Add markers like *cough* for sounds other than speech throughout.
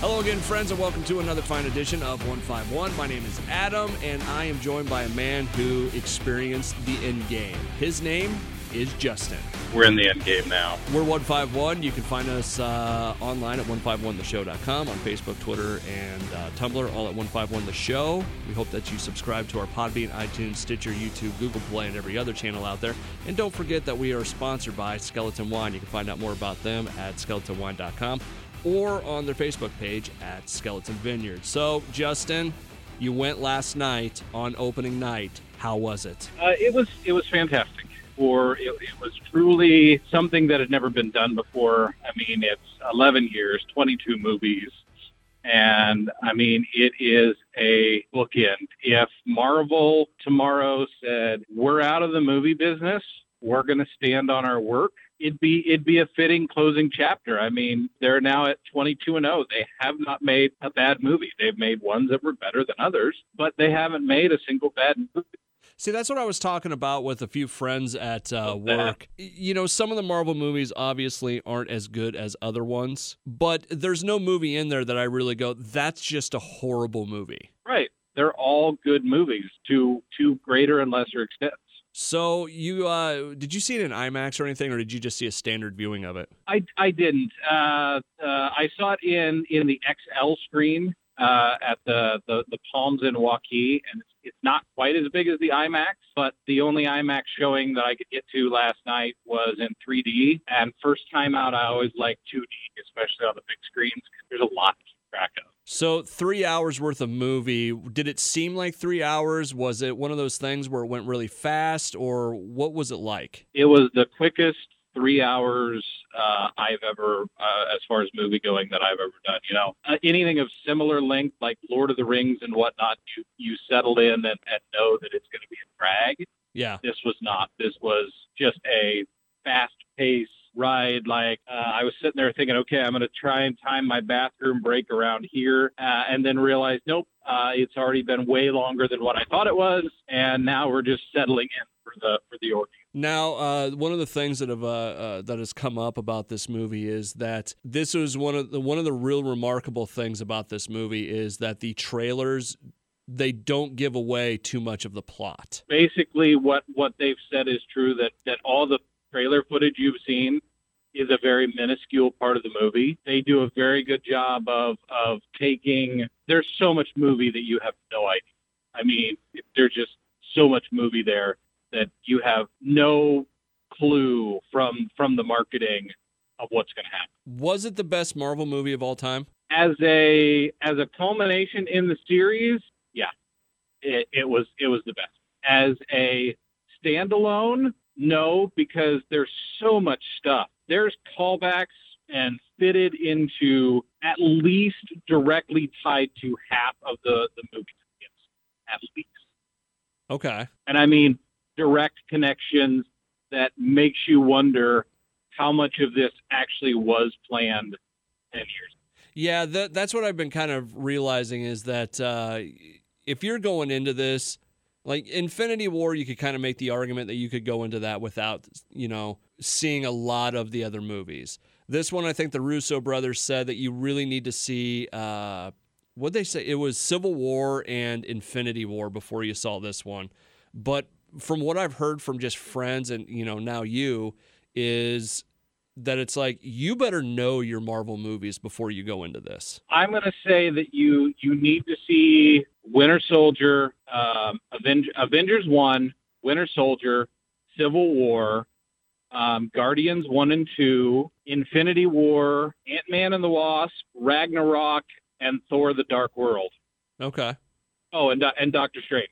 Hello again, friends, and welcome to another fine edition of 151. My name is Adam, and I am joined by a man who experienced the end game. His name is Justin. We're in the end game now. We're 151. You can find us uh, online at 151theshow.com, on Facebook, Twitter, and uh, Tumblr, all at 151the Show. We hope that you subscribe to our Podbean, iTunes, Stitcher, YouTube, Google Play, and every other channel out there. And don't forget that we are sponsored by Skeleton Wine. You can find out more about them at skeletonwine.com or on their Facebook page at Skeleton Vineyard. So, Justin, you went last night on opening night. How was it? Uh, it was it was fantastic. For it, it was truly something that had never been done before. I mean, it's 11 years, 22 movies, and I mean, it is a bookend. If Marvel tomorrow said we're out of the movie business, we're going to stand on our work it'd be it'd be a fitting closing chapter. I mean, they're now at 22 and 0. They have not made a bad movie. They've made ones that were better than others, but they haven't made a single bad movie. See, that's what I was talking about with a few friends at uh, work. You know, some of the Marvel movies obviously aren't as good as other ones, but there's no movie in there that I really go, that's just a horrible movie. Right. They're all good movies to to greater and lesser extents. So you uh, did you see it in IMAX or anything, or did you just see a standard viewing of it? I, I didn't. Uh, uh, I saw it in in the XL screen uh, at the, the the Palms in Waukee, and it's, it's not quite as big as the IMAX, but the only IMAX showing that I could get to last night was in 3D. And first time out, I always like 2D, especially on the big screens. Cause There's a lot to keep track of. So, three hours worth of movie. Did it seem like three hours? Was it one of those things where it went really fast, or what was it like? It was the quickest three hours uh, I've ever, uh, as far as movie going, that I've ever done. You know, uh, anything of similar length, like Lord of the Rings and whatnot, you you settle in and, and know that it's going to be a drag. Yeah, this was not. This was just a fast paced ride. Like uh, I was sitting there thinking, okay, I'm going to try and time my bathroom break around here, uh, and then realize, nope, uh, it's already been way longer than what I thought it was, and now we're just settling in for the for the ordeal. Now, uh, one of the things that have uh, uh, that has come up about this movie is that this was one of the one of the real remarkable things about this movie is that the trailers they don't give away too much of the plot. Basically, what what they've said is true that that all the trailer footage you've seen is a very minuscule part of the movie. They do a very good job of of taking. There's so much movie that you have no idea. I mean, there's just so much movie there that you have no clue from from the marketing of what's going to happen. Was it the best Marvel movie of all time? As a as a culmination in the series, yeah, it, it was it was the best. As a standalone, no, because there's so much stuff. There's callbacks and fitted into at least directly tied to half of the the movie at least. Okay. And I mean direct connections that makes you wonder how much of this actually was planned 10 years yeah that, that's what i've been kind of realizing is that uh, if you're going into this like Infinity War, you could kind of make the argument that you could go into that without, you know, seeing a lot of the other movies. This one, I think the Russo brothers said that you really need to see. Uh, what they say? It was Civil War and Infinity War before you saw this one. But from what I've heard from just friends and you know now you is that it's like you better know your Marvel movies before you go into this. I'm going to say that you you need to see Winter Soldier, um, Avengers, Avengers One, Winter Soldier, Civil War, um, Guardians One and Two, Infinity War, Ant Man and the Wasp, Ragnarok, and Thor: The Dark World. Okay. Oh, and and Doctor Strange.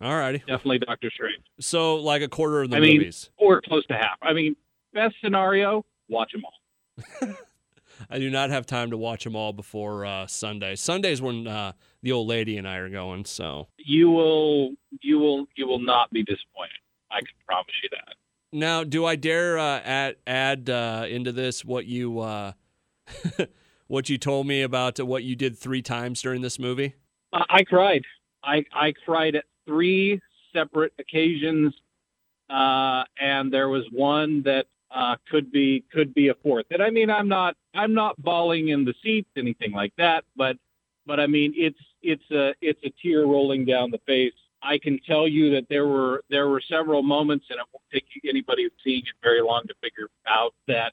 All righty. Definitely Doctor Strange. So like a quarter of the I movies. Mean, or close to half. I mean, best scenario, watch them all. *laughs* I do not have time to watch them all before uh, Sunday. Sunday's when uh, the old lady and I are going. So you will, you will, you will not be disappointed. I can promise you that. Now, do I dare uh, add add uh, into this what you uh, *laughs* what you told me about what you did three times during this movie? I cried. I I cried at three separate occasions, uh, and there was one that uh, could be could be a fourth. And I mean, I'm not I'm not bawling in the seats, anything like that, but but I mean, it's it's a it's a tear rolling down the face. I can tell you that there were there were several moments, and it won't take anybody seeing it very long to figure out that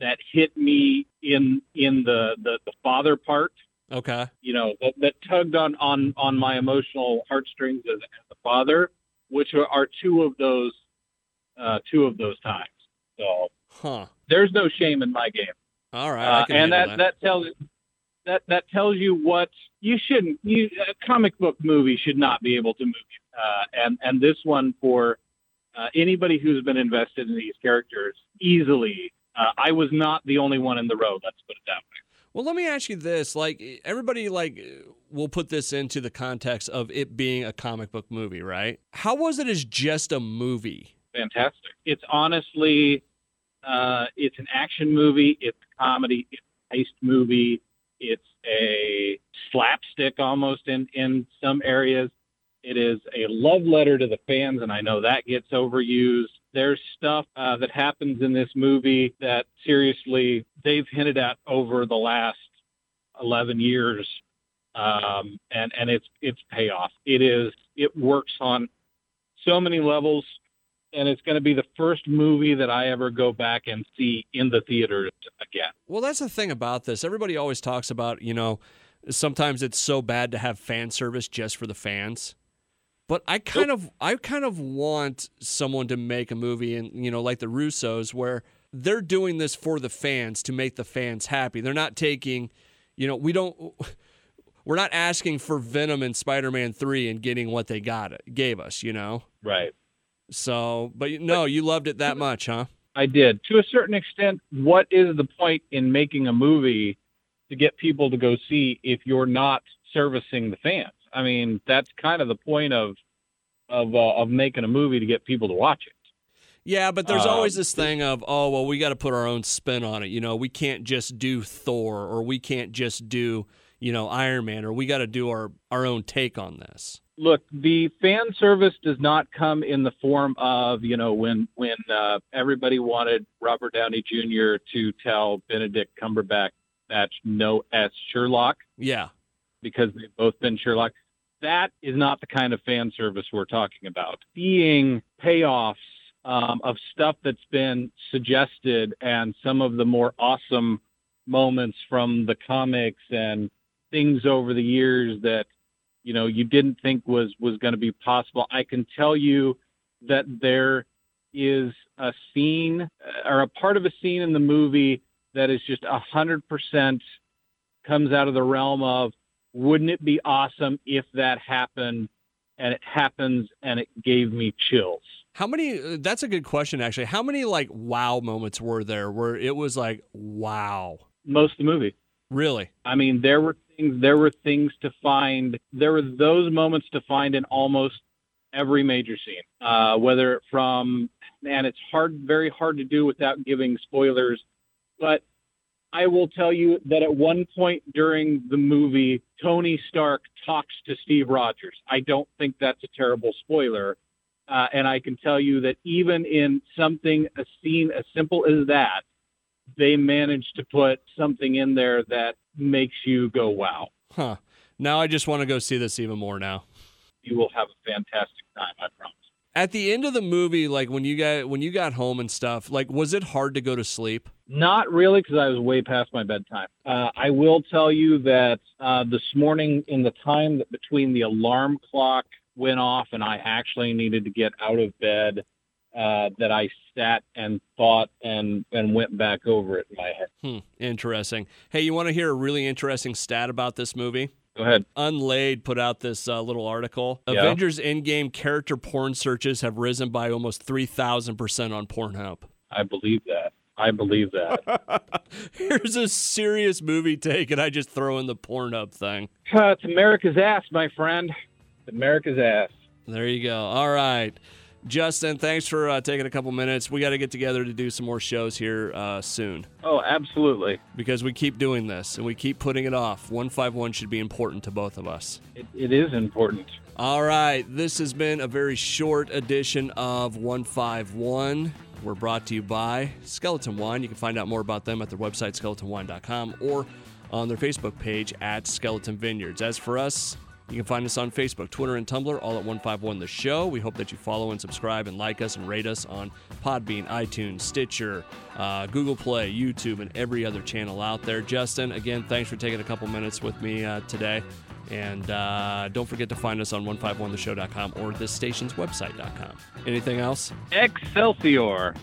that hit me in in the the, the father part. Okay. You know that, that tugged on on on my emotional heartstrings as, as a father, which are, are two of those uh, two of those times. So Huh. there's no shame in my game, All right. Uh, and that, handle that tells that that tells you what you shouldn't. You a comic book movie should not be able to move you, uh, and and this one for uh, anybody who's been invested in these characters easily. Uh, I was not the only one in the row. Let's put it that way. Well, let me ask you this: like everybody, like will put this into the context of it being a comic book movie, right? How was it as just a movie? fantastic. It's honestly, uh, it's an action movie. It's comedy. It's a heist movie. It's a slapstick almost in in some areas. It is a love letter to the fans, and I know that gets overused. There's stuff uh, that happens in this movie that seriously they've hinted at over the last 11 years, um, and and it's it's payoff. It is it works on so many levels and it's going to be the first movie that I ever go back and see in the theaters again. Well, that's the thing about this. Everybody always talks about, you know, sometimes it's so bad to have fan service just for the fans. But I kind of I kind of want someone to make a movie and you know like the Russos where they're doing this for the fans to make the fans happy. They're not taking, you know, we don't *laughs* we're not asking for Venom and Spider-Man 3 and getting what they got gave us, you know. Right. So, but no, you loved it that much, huh? I did. To a certain extent, what is the point in making a movie to get people to go see if you're not servicing the fans? I mean, that's kind of the point of of uh, of making a movie to get people to watch it. Yeah, but there's Um, always this thing of, oh, well, we got to put our own spin on it. You know, we can't just do Thor or we can't just do, you know, Iron Man or we got to do our, our own take on this. Look, the fan service does not come in the form of, you know, when when uh, everybody wanted Robert Downey Jr. to tell Benedict Cumberbatch that no S Sherlock Yeah. because they've both been Sherlock. That is not the kind of fan service we're talking about. Seeing payoffs um, of stuff that's been suggested and some of the more awesome moments from the comics and things over the years that you know you didn't think was was going to be possible. I can tell you that there is a scene or a part of a scene in the movie that is just a hundred percent comes out of the realm of wouldn't it be awesome if that happened and it happens and it gave me chills How many, that's a good question, actually. How many, like, wow moments were there where it was like, wow? most of the movie Really? i mean there were there were things to find there were those moments to find in almost every major scene uh, whether from and it's hard very hard to do without giving spoilers but I will tell you that at one point during the movie, Tony Stark talks to Steve Rogers. I don't think that's a terrible spoiler. Uh, and I can tell you that even in something, a scene as simple as that, they managed to put something in there that makes you go, wow. Huh. Now I just want to go see this even more now. You will have a fantastic time, I promise. At the end of the movie, like when you got when you got home and stuff, like was it hard to go to sleep? Not really, because I was way past my bedtime. Uh, I will tell you that uh, this morning, in the time that between the alarm clock went off and I actually needed to get out of bed, uh, that I sat and thought and and went back over it in my head. Hmm. Interesting. Hey, you want to hear a really interesting stat about this movie? Go ahead. Unilad put out this uh, little article. Yeah. Avengers Endgame character porn searches have risen by almost 3,000% on Pornhub. I believe that. I believe that. *laughs* Here's a serious movie take, and I just throw in the Pornhub thing. Uh, it's America's ass, my friend. It's America's ass. There you go. All right. Justin, thanks for uh, taking a couple minutes. We got to get together to do some more shows here uh, soon Oh, absolutely. because we keep doing this and we keep putting it off. 151 should be important to both of us. It, it is important. All right, this has been a very short edition of 151. We're brought to you by Skeleton Wine. You can find out more about them at their website, skeletonwine.com, or on their Facebook page at Skeleton Vineyards. As for us, you can find us on Facebook, Twitter, and Tumblr, all at 151 The Show. We hope that you follow and subscribe and like us and rate us on Podbean, iTunes, Stitcher, uh, Google Play, YouTube, and every other channel out there. Justin, again, thanks for taking a couple minutes with me uh, today. And uh, don't forget to find us on 151theshow.com or this station's website.com. Anything else? Excelsior.